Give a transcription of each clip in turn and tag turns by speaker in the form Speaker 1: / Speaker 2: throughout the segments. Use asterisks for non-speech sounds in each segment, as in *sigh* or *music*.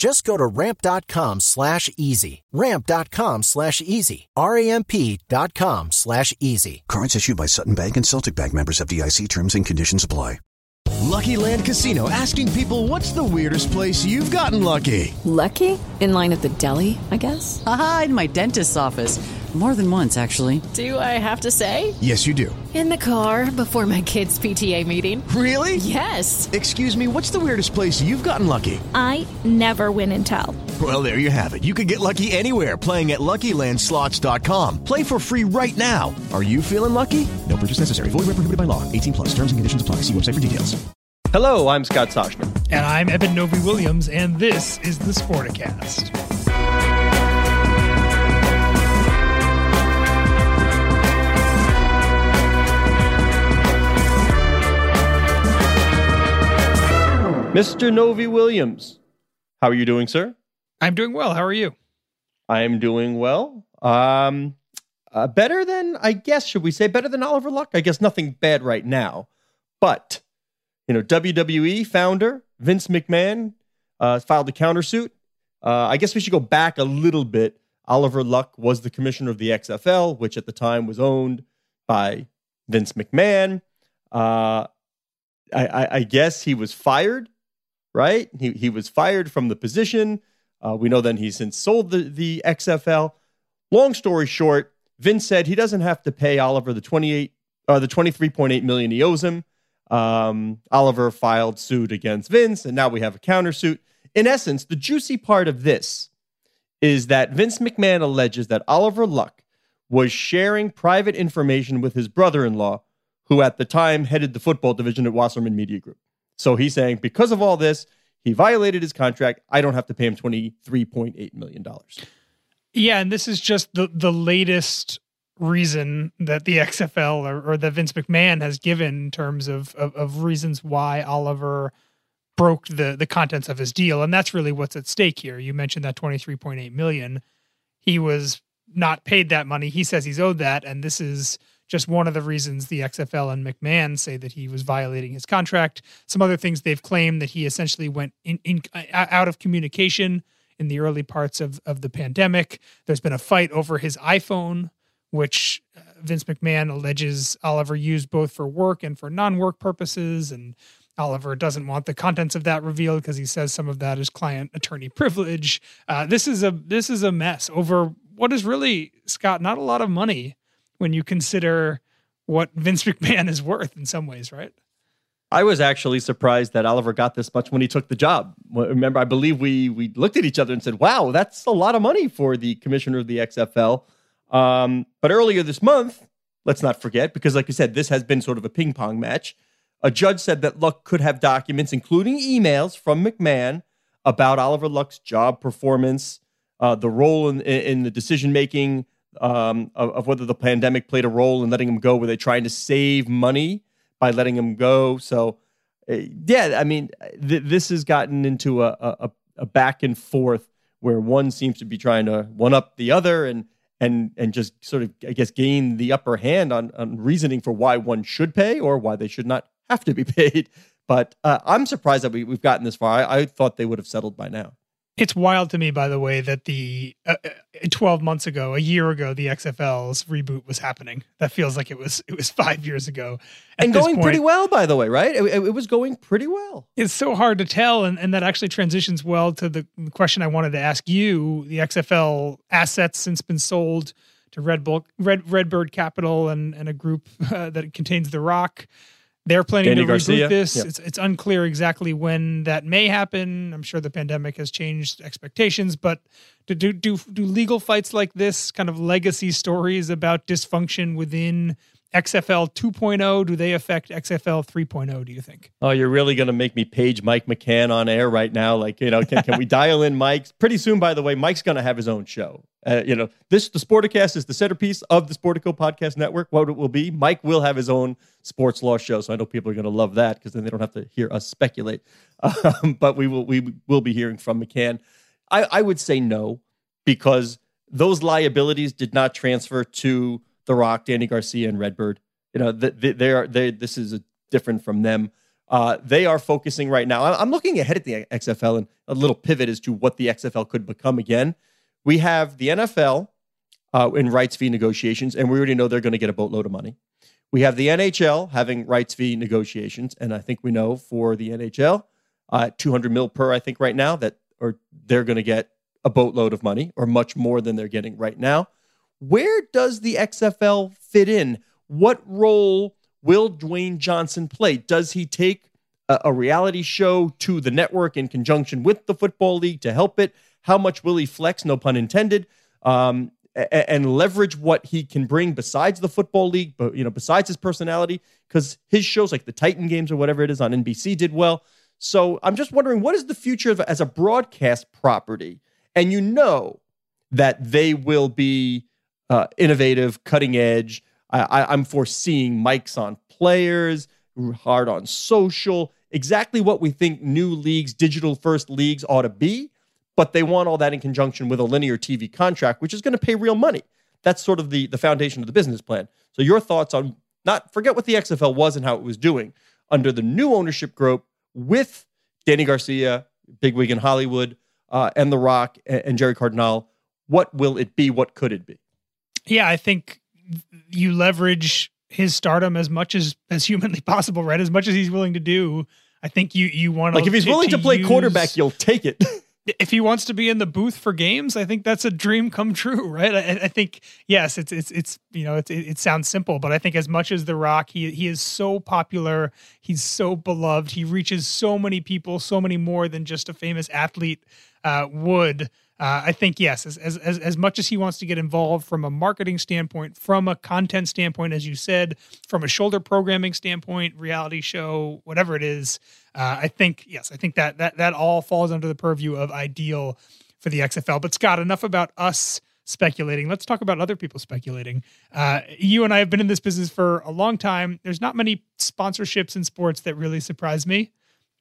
Speaker 1: Just go to ramp.com slash easy. Ramp.com slash easy. R-A-M-P dot com slash easy.
Speaker 2: Currents issued by Sutton Bank and Celtic Bank members FDIC terms and conditions apply.
Speaker 3: Lucky Land Casino asking people what's the weirdest place you've gotten lucky?
Speaker 4: Lucky? In line at the deli, I guess?
Speaker 5: Aha, in my dentist's office. More than once, actually.
Speaker 4: Do I have to say?
Speaker 3: Yes, you do.
Speaker 4: In the car before my kids' PTA meeting.
Speaker 3: Really?
Speaker 4: Yes.
Speaker 3: Excuse me, what's the weirdest place you've gotten lucky?
Speaker 6: I never win and tell.
Speaker 3: Well, there you have it. You can get lucky anywhere playing at LuckyLandSlots.com. Play for free right now. Are you feeling lucky? No purchase necessary. Void where prohibited by law. 18 plus. Terms and conditions apply. See website for details.
Speaker 7: Hello, I'm Scott Soshnick.
Speaker 8: And I'm Eben Novy-Williams, and this is the Sporticast.
Speaker 7: Mr. Novy-Williams, how are you doing, sir?
Speaker 8: I'm doing well. How are you?
Speaker 7: I am doing well. Um, uh, better than, I guess, should we say better than Oliver Luck? I guess nothing bad right now. But, you know, WWE founder Vince McMahon uh, filed a countersuit. Uh, I guess we should go back a little bit. Oliver Luck was the commissioner of the XFL, which at the time was owned by Vince McMahon. Uh, I, I, I guess he was fired right? He, he was fired from the position. Uh, we know then he's since sold the, the XFL. Long story short, Vince said he doesn't have to pay Oliver the 28 uh, the 23.8 million he owes him. Um, Oliver filed suit against Vince, and now we have a countersuit. In essence, the juicy part of this is that Vince McMahon alleges that Oliver Luck was sharing private information with his brother-in-law, who at the time headed the football division at Wasserman Media Group. So he's saying because of all this, he violated his contract. I don't have to pay him $23.8 million.
Speaker 8: Yeah, and this is just the the latest reason that the XFL or, or that Vince McMahon has given in terms of, of, of reasons why Oliver broke the the contents of his deal, and that's really what's at stake here. You mentioned that twenty three point eight million. He was not paid that money. He says he's owed that, and this is just one of the reasons the XFL and McMahon say that he was violating his contract. Some other things they've claimed that he essentially went in, in out of communication in the early parts of, of the pandemic. There's been a fight over his iPhone, which uh, Vince McMahon alleges Oliver used both for work and for non-work purposes, and Oliver doesn't want the contents of that revealed because he says some of that is client attorney privilege. Uh, this is a this is a mess over what is really Scott not a lot of money when you consider what Vince McMahon is worth in some ways, right?
Speaker 7: I was actually surprised that Oliver got this much when he took the job. Remember, I believe we we looked at each other and said, "Wow, that's a lot of money for the commissioner of the XFL." Um, but earlier this month, let's not forget, because like you said, this has been sort of a ping pong match. A judge said that Luck could have documents, including emails from McMahon, about Oliver Luck's job performance, uh, the role in, in the decision making um, of, of, whether the pandemic played a role in letting him go. Were they trying to save money by letting him go? So, uh, yeah, I mean, th- this has gotten into a, a, a, back and forth where one seems to be trying to one up the other and and and just sort of, I guess, gain the upper hand on, on reasoning for why one should pay or why they should not have to be *laughs* paid. But uh, I'm surprised that we, we've gotten this far. I, I thought they would have settled by now.
Speaker 8: It's wild to me, by the way, that the uh, uh 12 months ago, a year ago, the XFL's reboot was happening. That feels like it was it was five years ago,
Speaker 7: and going point, pretty well, by the way, right? It, it, was going pretty well.
Speaker 8: It's so hard to tell, and, and that actually transitions well to the question I wanted to ask you. The XFL assets since been sold to Red Bull, Red Redbird Capital, and and a group *laughs* uh, that contains The Rock. They're planning
Speaker 7: Dany
Speaker 8: to
Speaker 7: Garcia,
Speaker 8: reboot this.
Speaker 7: yeah.
Speaker 8: It's it's unclear exactly when that may happen. I'm sure the pandemic has changed expectations, but do do do, do legal fights like this, kind of legacy stories about dysfunction within XFL 2.0, do they affect XFL 3.0? Do you think?
Speaker 7: Oh, you're really going to make me page Mike McCann on air right now? Like, you know, can, can we dial in Mike? Pretty soon, by the way, Mike's going to have his own show. Uh, you know, this, the Sporticast is the centerpiece of the Sportico Podcast Network. What it will be, Mike will have his own sports law show. So I know people are going to love that because then they don't have to hear us speculate. *laughs* Um, but we will, we will be hearing from McCann. I, I would say no because those liabilities did not transfer to The Rock, Dany Garcia, and Redbird. You know, th- th- they are they. This is different from them. Uh, they are focusing right now. I'm looking ahead at the XFL and a little pivot as to what the XFL could become again. We have the NFL uh, in rights fee negotiations, and we already know they're going to get a boatload of money. We have the NHL having rights fee negotiations, and I think we know for the NHL, uh, 200 mil per, I think right now that, or they're going to get a boatload of money, or much more than they're getting right now. Where does the XFL fit in? What role will Dwayne Johnson play? Does he take a, a reality show to the network in conjunction with the football league to help it? How much will he flex? No pun intended. Um, and leverage what he can bring besides the football league, but you know, besides his personality, because his shows like the Titan games or whatever it is on NBC did well. So I'm just wondering, what is the future of as a broadcast property? And you know that they will be uh, innovative, cutting edge. I, I, I'm foreseeing mics on players, hard on social, exactly what we think new leagues, digital first leagues ought to be. But they want all that in conjunction with a linear TV contract, which is going to pay real money. That's sort of the, the foundation of the business plan. So, your thoughts on not forget what the XFL was and how it was doing under the new ownership group with Dany Garcia, bigwig in Hollywood, uh, and The Rock and, and Gerry Cardinale. What will it be? What could it be?
Speaker 8: Yeah, I think you leverage his stardom as much as as humanly *laughs* possible, right? As much as he's willing to do. I think you you want
Speaker 7: Like if he's willing to, play
Speaker 8: use-
Speaker 7: quarterback, you'll take it. *laughs*
Speaker 8: if he wants to be in the booth for games, I think that's a dream come true, right? I, I think yes, it's it's it's you know it, it sounds simple, but I think as much as The Rock, he he is so popular, he's so beloved, he reaches so many people, so many more than just a famous athlete uh, would. Uh, I think yes, as, as as much as he wants to get involved from a marketing standpoint, from a content standpoint, as you said, from a shoulder programming standpoint, reality show, whatever it is, uh, I think yes, I think that that that all falls under the purview of ideal for the XFL. But Scott, enough about us speculating. Let's talk about other people speculating. Uh, you and I have been in this business for a long time. There's not many sponsorships in sports that really surprise me.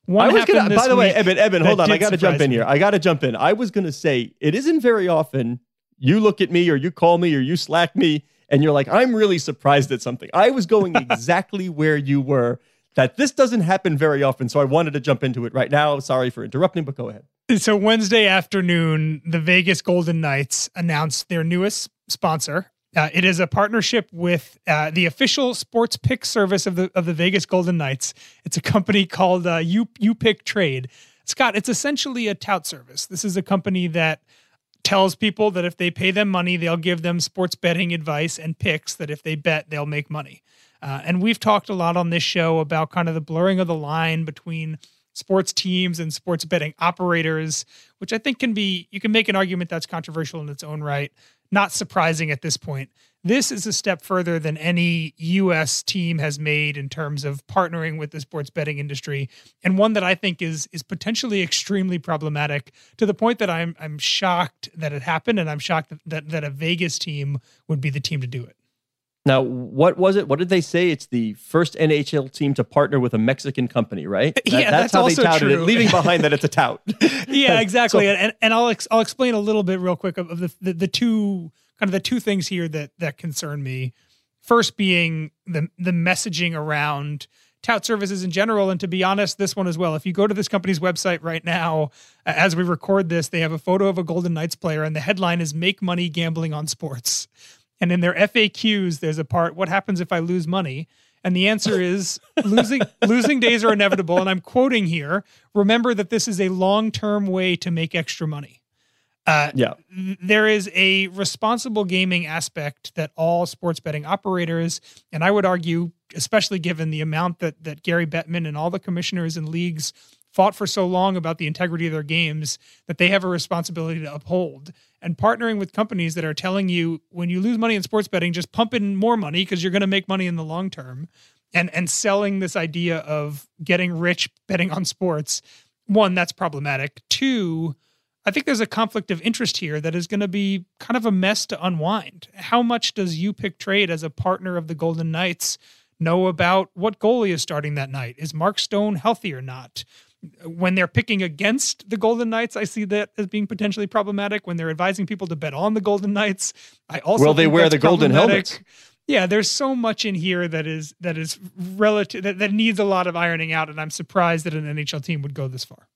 Speaker 8: One
Speaker 7: I was gonna. By the way, Eben, Eben, hold on. I got to jump in
Speaker 8: me.
Speaker 7: here. I got to jump in. I was gonna say it isn't very often you look at me or you call me or you slack me and you're like, I'm really surprised at something. I was going *laughs* exactly where you were. That this doesn't happen very often, so I wanted to jump into it right now. Sorry for interrupting, but go ahead.
Speaker 8: So Wednesday afternoon, the Vegas Golden Knights announced their newest sponsor. Uh, it is a partnership with uh, the official sports pick service of the of the Vegas Golden Knights. It's a company called uh, U U Pick Trade. Scott, it's essentially a tout service. This is a company that tells people that if they pay them money, they'll give them sports betting advice and picks. That if they bet, they'll make money. Uh, and we've talked a lot on this show about kind of the blurring of the line between sports teams and sports betting operators, which I think can be, you can make an argument that's controversial in its own right. Not surprising at this point. This is a step further than any U.S. team has made in terms of partnering with the sports betting industry, and one that I think is is potentially extremely problematic to the point that I'm I'm shocked that it happened, and I'm shocked that that, that a Vegas team would be the team to do it.
Speaker 7: Now, what was it? What did they say? It's the first NHL team to partner with a Mexican company, right? *laughs* That-
Speaker 8: Yeah, that's
Speaker 7: how
Speaker 8: also
Speaker 7: they touted
Speaker 8: true.
Speaker 7: it, leaving *laughs* behind that it's a tout. *laughs*
Speaker 8: yeah, exactly.
Speaker 7: So-
Speaker 8: and and I'll ex- I'll explain a little bit real quick of, of the, the the two kind of the two things here that that concern me. First being the the messaging around tout services in general, and to be honest, this one as well. If you go to this company's website right now, as we record this, they have a photo of a Golden Knights player, and the headline is "Make Money Gambling on Sports." And in their FAQs, there's a part: "What happens if I lose money?" And the answer *laughs* is losing losing days are inevitable. And I'm quoting here: "Remember that this is a long term way to make extra money." Uh,
Speaker 7: Yeah.
Speaker 8: there is a responsible gaming aspect that all sports betting operators, and I would argue, especially given the amount that that Gary Bettman and all the commissioners and leagues fought for so long about the integrity of their games, that they have a responsibility to uphold. And partnering with companies that are telling you when you lose money in sports betting, just pump in more money because you're going to make money in the long term, and and selling this idea of getting rich betting on sports. One, that's problematic. Two, I think there's a conflict of interest here that is going to be kind of a mess to unwind. How much does you pick trade as a partner of the Golden Knights know about what goalie is starting that night? Is Mark Stone healthy or not? When they're picking against the Golden Knights, I see that as being potentially problematic. When they're advising people to bet on the Golden Knights, I also
Speaker 7: Well, they wear the golden helmets.
Speaker 8: Yeah, there's so much in here that is that is relative that, that needs a lot of ironing out, and I'm surprised that an NHL team would go this far.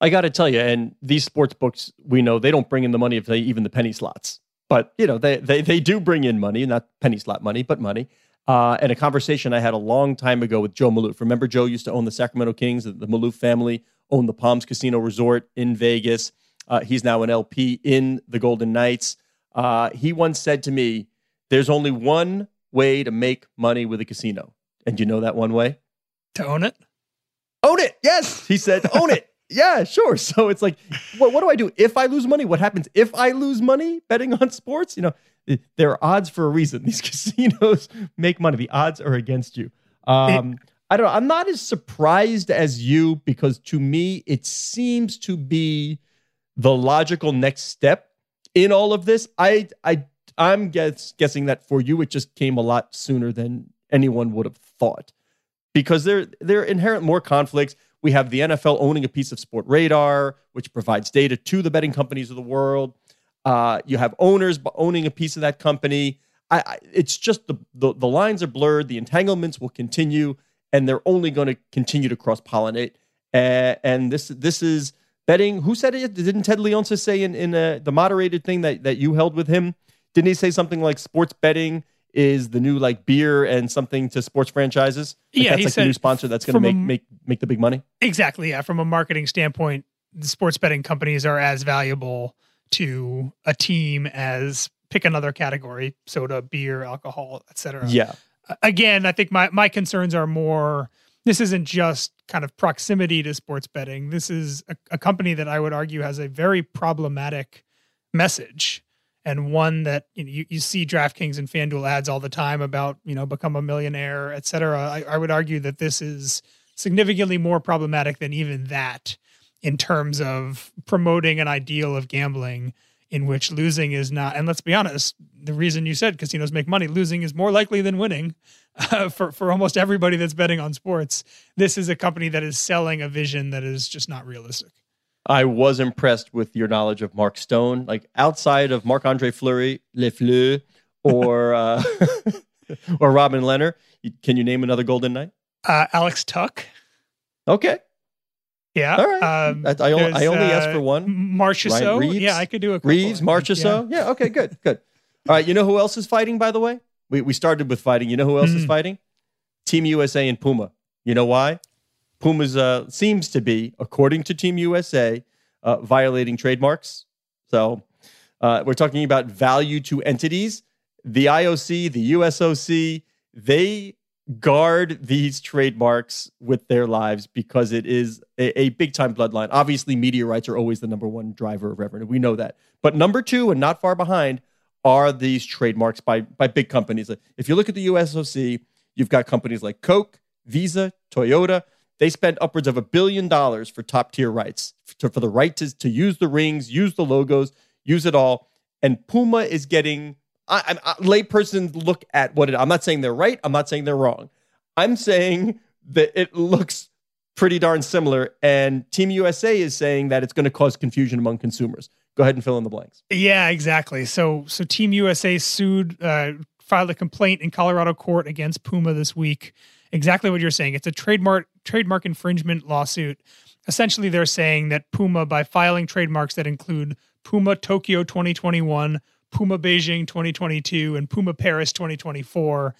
Speaker 7: I got to tell you, and these sports books, we know they don't bring in the money if they even the penny slots. But you know, they they they do bring in money, not penny slot money, but money. Uh, and a conversation I had a long time ago with Joe Maloof. Remember, Joe used to own the Sacramento Kings. The Maloof family owned the Palms Casino Resort in Vegas. Uh, he's now an LP in the Golden Knights. Uh, he once said to me, "There's only one way to make money with a casino, and you know that one way."
Speaker 8: To own it,
Speaker 7: own it. Yes, he said, own it. *laughs* Yeah, sure. So it's like, what, what do I do if I lose money? What happens if I lose money betting on sports? You know, there are odds for a reason. *laughs* These casinos make money. The odds are against you. Um, I don't know. I'm not as surprised as you because to me, it seems to be the logical next step in all of this. I, I, I'm guess, guessing that for you, it just came a lot sooner than anyone would have thought because there there are inherent more conflicts. We have the NFL owning a piece of Sportradar, which provides data to the betting companies of the world. Uh, you have owners owning a piece of that company. I, I, it's just the, the the lines are blurred. The entanglements will continue, and they're only going to continue to cross pollinate. Uh, and this this is betting. Who said it? Didn't Ted Leonsis say in in uh, the moderated thing that that you held with him? Didn't he say something like sports betting is the new like beer and something to sports franchises? Like
Speaker 8: Yeah,
Speaker 7: that's
Speaker 8: he
Speaker 7: like the
Speaker 8: said
Speaker 7: new sponsor that's going to make
Speaker 8: a-
Speaker 7: make make the big money.
Speaker 8: exactly. Yeah, from a marketing standpoint, the sports betting companies are as valuable to a team as pick another category: soda, beer, alcohol, etc.
Speaker 7: Yeah,
Speaker 8: again, I think my my concerns are more. This isn't just kind of proximity to sports betting. This is a, a company that I would argue has a very problematic message and one that you, know, you, you see DraftKings and FanDuel ads all the time about you know become a millionaire, et cetera. I, I would argue that this is significantly more problematic than even that in terms of promoting an ideal of gambling in which losing is not and let's be honest the reason you said casinos make money losing is more likely than winning uh, for, for almost everybody that's betting on sports this is a company that is selling a vision that is just not realistic
Speaker 7: I was impressed with your knowledge of Mark Stone, like outside of Marc Andre Fleury, Le Fleur, *laughs* or uh, *laughs* or Robin Leonard. Can you name another Golden Knight?
Speaker 8: uh, alex Tuch
Speaker 7: Okay,
Speaker 8: yeah
Speaker 7: all right.
Speaker 8: um,
Speaker 7: I, I, only, I only
Speaker 8: uh,
Speaker 7: asked for one.
Speaker 8: Marchessault.
Speaker 7: Reaves?
Speaker 8: yeah i could do a couple, Reaves, think, yeah.
Speaker 7: Yeah. Okay. Good. Good. All right. You know who else is fighting? By the way, we we started with fighting. You know who else is
Speaker 8: Hmm.
Speaker 7: fighting? Team USA and Puma. You know why? Puma's uh, seems to be, according to Team USA, uh, violating trademarks. So uh, we're talking about value to entities. The IOC, the USOC, they guard these trademarks with their lives because it is a, a big time bloodline. Obviously, media rights are always the number one driver of revenue. We know that. But number two, and not far behind, are these trademarks by by big companies. If you look at the USOC, you've got companies like Coke, Visa, Toyota. They spend upwards of a billion dollars for top tier rights, to, for the right to, to use the rings, use the logos, use it all. And Puma is getting, I, I, I, layperson look at what it, I'm not saying they're right. I'm not saying they're wrong. I'm saying that it looks pretty darn similar. And Team USA is saying that it's going to cause confusion among consumers. Go ahead and fill in the blanks.
Speaker 8: Yeah, exactly. So so Team USA sued uh, filed a complaint in Colorado court against Puma this week. Exactly what you're saying. It's a trademark trademark infringement lawsuit. Essentially they're saying that Puma by filing trademarks that include Puma Tokyo 2021, Puma Beijing 2022 and Puma Paris 2024.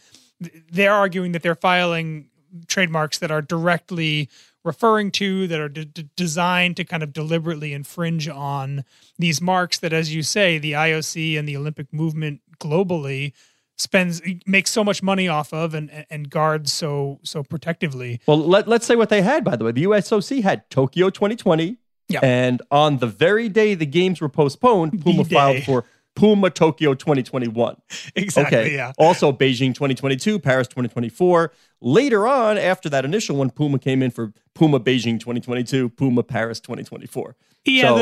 Speaker 8: they're arguing that they're filing trademarks that are directly referring to that are d- d- designed to kind of deliberately infringe on these marks that as you say the IOC and the Olympic movement globally spends makes so much money off of and and guards so so protectively.
Speaker 7: Well, let, let's say what they had by the way. The USOC had Tokyo 2020
Speaker 8: Yeah.
Speaker 7: and on the very day the games were postponed, Puma filed for Puma Tokyo 2021.
Speaker 8: Exactly.
Speaker 7: okay.
Speaker 8: Yeah.
Speaker 7: Also, Beijing 2022, Paris 2024. Later on, after that initial one, Puma came in for Puma Beijing 2022, Puma Paris 2024.
Speaker 8: Yeah.
Speaker 7: So-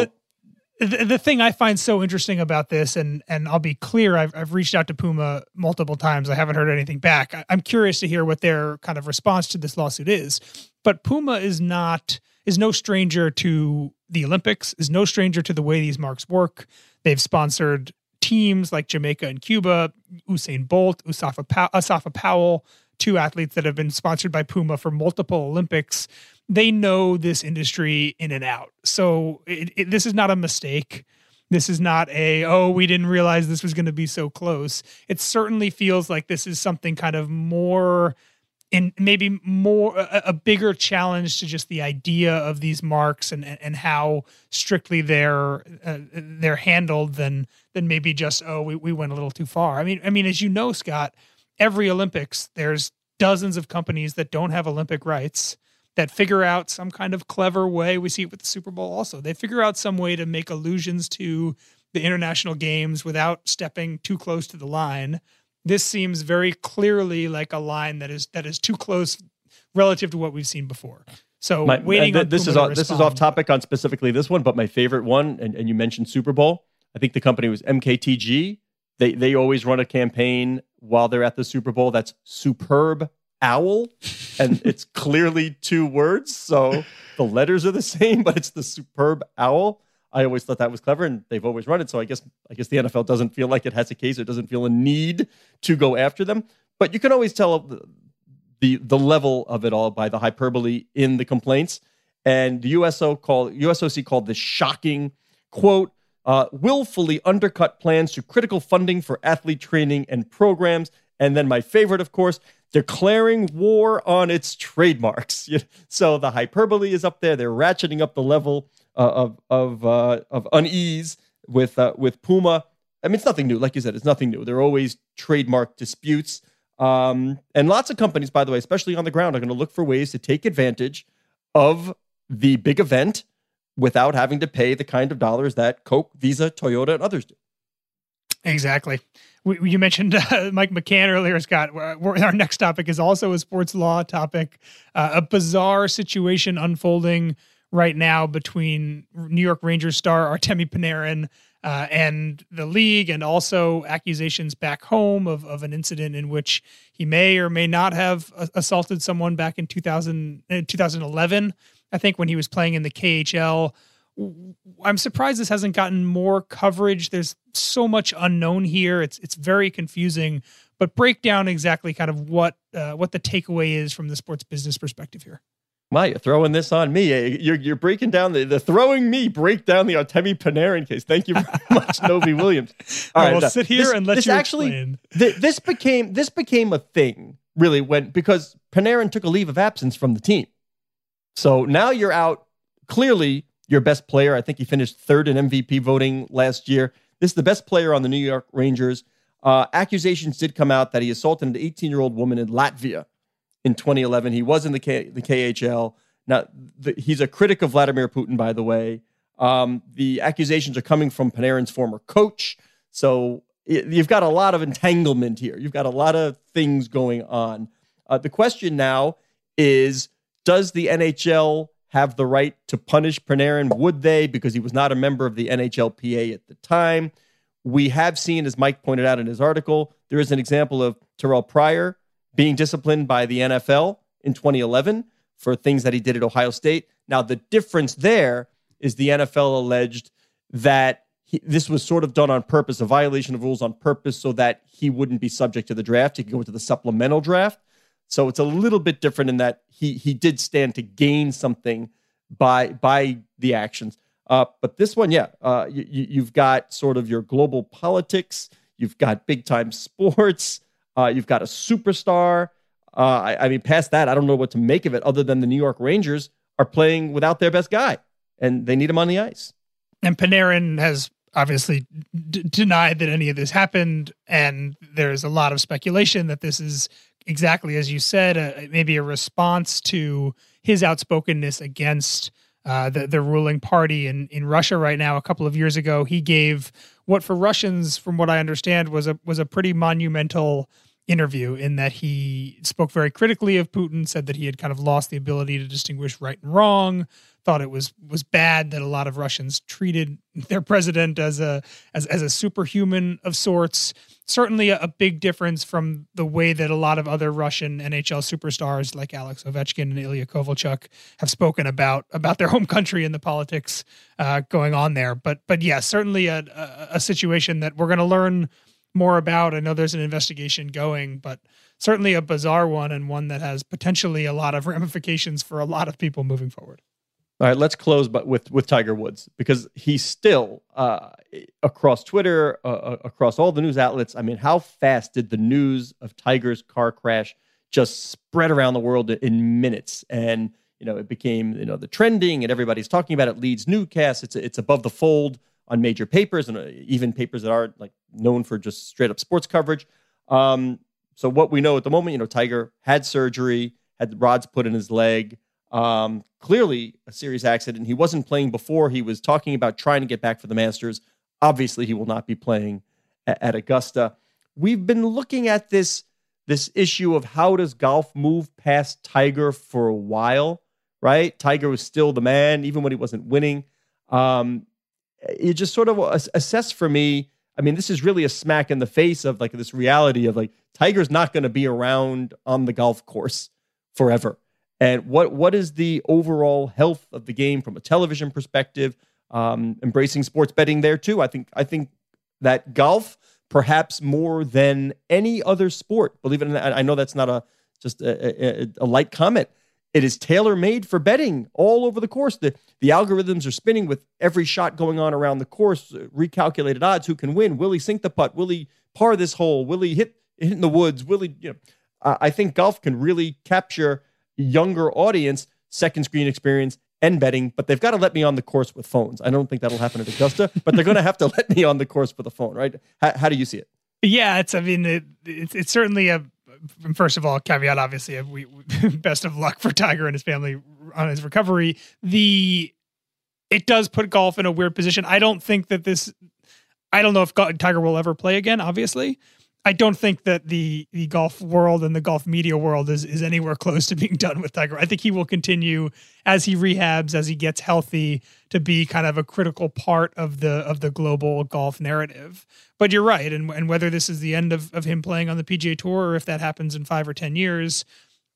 Speaker 8: the, the, the thing I find so interesting about this, and and I'll be clear, I've, I've reached out to Puma multiple times. I haven't heard anything back. I, I'm curious to hear what their kind of response to this lawsuit is. But Puma is not is no stranger to the Olympics. Is no stranger to the way these marks work. They've sponsored teams like Jamaica and Cuba, Usain Bolt, Usafa, Asafa Powell, two athletes that have been sponsored by Puma for multiple Olympics. They know this industry in and out. So it, it, this is not a mistake. This is not a, oh, we didn't realize this was going to be so close. It certainly feels like this is something kind of more and maybe more a, a bigger challenge to just the idea of these marks and and how strictly they're uh, they're handled than than maybe just oh we, we went a little too far. I mean I mean as you know Scott, every Olympics there's dozens of companies that don't have Olympic rights that figure out some kind of clever way. We see it with the Super Bowl also. They figure out some way to make allusions to the international games without stepping too close to the line this seems very clearly like a line that is that is too close relative to what we've seen before. So
Speaker 7: My-
Speaker 8: waiting on
Speaker 7: this is off, this is off topic on specifically this one, but my favorite one, and, and you mentioned Super Bowl. I think the company was MKTG. They they always run a campaign while they're at the Super Bowl that's superb owl, and *laughs* it's clearly two words, so the letters are the same, but it's the superb owl. I always thought that was clever, and they've always run it. So I guess I guess the NFL doesn't feel like it has a case, or doesn't feel a need to go after them. But you can always tell the the, the level of it all by the hyperbole in the complaints. And the USO called USOC called this shocking quote. Uh, willfully undercut plans to critical funding for athlete training and programs. And then my favorite, of course, declaring war on its trademarks. *laughs* So the hyperbole is up there. They're ratcheting up the level of of uh, of unease with uh, with Puma. I mean, it's nothing new. Like you said, it's nothing new. There are always trademark disputes, um, and lots of companies, by the way, especially on the ground, are going to look for ways to take advantage of the big event without having to pay the kind of dollars that Coke, Visa, Toyota, and others do.
Speaker 8: Exactly. We, you mentioned uh, Mike McCann earlier, Scott. Our next topic is also a sports law topic. Uh, a bizarre situation unfolding right now between New York Rangers star Artemi Panarin uh, and the league, and also accusations back home of, of an incident in which he may or may not have assaulted someone back in 2000, uh, 2011, I think, when he was playing in the KHL. I'm surprised this hasn't gotten more coverage. There's so much unknown here. It's it's very confusing. But break down exactly kind of what uh, what the takeaway is from the sports business perspective here.
Speaker 7: Wow, you're throwing this on me. Eh, You're, you're breaking down the, the throwing me break down the Artemi Panarin case. Thank you very *laughs* much, Novy-Williams. *laughs* All right,
Speaker 8: Well, sit here
Speaker 7: this-
Speaker 8: and let
Speaker 7: this
Speaker 8: you
Speaker 7: actually, th- this became this became a thing really when because Panarin took a leave of absence from the team. So now you're out. Clearly, your best player. I think he finished third in MVP voting last year. This is the best player on the New York Rangers. Uh, accusations did come out that he assaulted an 18 year old woman in Latvia in 2011. He was in the, K- the KHL. Now, the, he's a critic of Vladimir Putin, by the way. Um, the accusations are coming from Panarin's former coach. So y- you've got a lot of entanglement here. You've got a lot of things going on. Uh, the question now is Does the NHL have the right to punish Panarin? Would they? Because he was not a member of the NHLPA at the time. We have seen, as Mike pointed out in his article, there is an example of Terrell Pryor being disciplined by the NFL in 2011 for things that he did at Ohio State. Now, the difference there is the NFL alleged that he, this was sort of done on purpose, a violation of rules on purpose, so that he wouldn't be subject to the draft. He could go into the supplemental draft. So it's a little bit different in that he he did stand to gain something by by the actions. Uh, but this one, yeah, uh, you, you've got sort of your global politics. You've got big time sports. Uh, you've got a superstar. Uh, I, I mean, past that, I don't know what to make of it other than the New York Rangers are playing without their best guy and they need him on the ice.
Speaker 8: And Panarin has obviously d- denied that any of this happened. And there's a lot of speculation that this is exactly as you said, maybe a response to his outspokenness against uh, the the ruling party in in Russia right now. A couple of years ago, he gave what for Russians, from what I understand, was a was a pretty monumental interview in that he spoke very critically of Putin, said that he had kind of lost the ability to distinguish right and wrong, thought it was was bad that a lot of Russians treated *laughs* their president as a as as a superhuman of sorts. Certainly a, a big difference from the way that a lot of other Russian NHL superstars like Alex Ovechkin and Ilya Kovalchuk have spoken about about their home country and the politics uh, going on there. But but yeah, certainly a, a, a situation that we're going to learn more about. I know there's an investigation going, but certainly a bizarre one and one that has potentially a lot of *laughs* ramifications for a lot of people moving forward.
Speaker 7: All right, let's close, but with with Tiger Woods because he's still uh, across Twitter, uh, uh, across all the news outlets. I mean, how fast did the news of Tiger's car crash just spread around the world in minutes? And you know, it became you know the trending, and everybody's talking about it. Leads newscasts. It's it's above the fold on major papers and uh, even papers that aren't like known for just straight up sports coverage. Um, so what we know at the moment, you know, Tiger had surgery, had the rods put in his leg. Um, clearly a serious accident. He wasn't playing before. He was talking about trying to get back for the Masters. Obviously, he will not be playing at, at Augusta. We've been looking at this this issue of how does golf move past Tiger for a while, right? Tiger was still the man, even when he wasn't winning. Um, you just sort of assess for me. I mean, this is really a smack in the face of like this reality of like Tiger's not going to be around on the golf course forever. And what what is the overall health of the game from a television perspective? Um, embracing sports betting there too. I think I think that golf, perhaps more than any other sport, believe it or not, I know that's not a just a, a, a light comment. It is tailor made for betting all over the course. The, the algorithms are spinning with every shot going on around the course, uh, recalculated odds, who can win. Will he sink the putt? Will he par this hole? Will he hit, hit in the woods? Will he, you know, I think golf can really capture younger audience, second screen experience, and betting, but they've got to let me on the course with phones. I don't think that'll happen at Augusta, but they're going to have to *laughs* let me on the course with a phone, right? How, how do you see it?
Speaker 8: Yeah, it's. I mean, it, it's it's certainly a Uh, first of all, caveat obviously, uh, we, *laughs* best of luck for Tiger and his family on his recovery. The it does put golf in a weird position. I don't think that this. I don't know if Tiger will ever play again. Obviously, I don't think that the the golf world and the golf media world is is anywhere close to being done with Tiger. I think he will continue as he rehabs, as he gets healthy, to be kind of a critical part of the of the global golf narrative. But you're right, and and whether this is the end of of him playing on the PGA Tour or if that happens in five or ten years,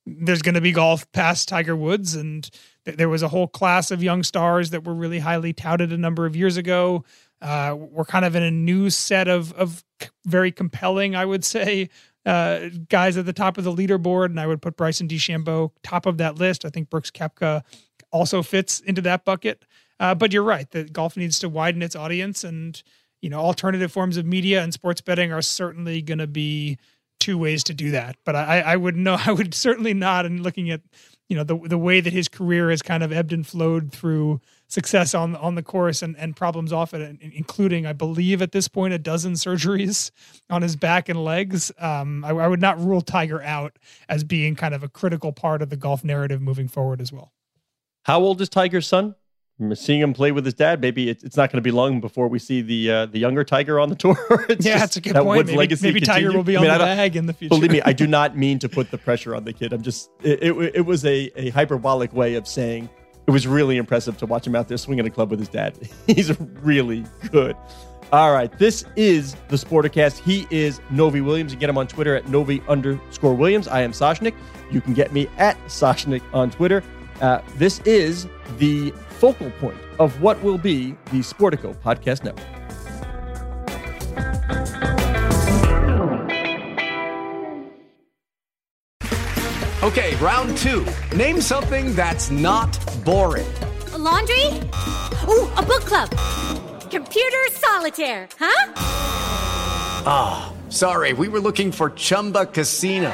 Speaker 8: there's going to be golf past Tiger Woods, and th- there was a whole class of young stars that were really highly touted a number of years ago uh, we're kind of in a new set of of very compelling, I would say, uh, guys at the top of the leaderboard, and I would put Bryson DeChambeau top of that list. I think Brooks Koepka also fits into that bucket. Uh, but you're right that golf needs to widen its audience, and you know, alternative forms of media and sports betting are certainly going to be two ways to do that. But I, I would know, *laughs* I would certainly not. And looking at you know the the way that his career has kind of ebbed and flowed through success on on the course and, and problems off it, including I believe at this point a dozen surgeries on his back and legs. Um, I, I would not rule Tiger out as being kind of a critical part of the golf narrative moving forward as well.
Speaker 7: How old is Tiger's son? Seeing him play with his dad, maybe it's not going to be long before we see the uh, the younger Tiger on the *laughs* tour.
Speaker 8: yeah, that's a good that point. Maybe, maybe Tiger will be on I mean, the bag in the future.
Speaker 7: Believe me, I do *laughs* not mean to put the pressure on the kid. I'm just it, it, it, was a, a hyperbolic way of saying it was really impressive to watch him out there swinging a club with his dad. *laughs* He's really good. All right, this is the Sporticast. He is Novy-Williams. You get him on Twitter at Novy underscore Williams. I am Soshnick. You can get me at Soshnick on Twitter. Uh, this is the focal point of what will be the Sportico Podcast Network.
Speaker 9: Okay, round two. Name something that's not boring.
Speaker 10: A laundry? Ooh, a book club. Computer solitaire, huh?
Speaker 9: Ah, oh, sorry, we were looking for Chumba Casino.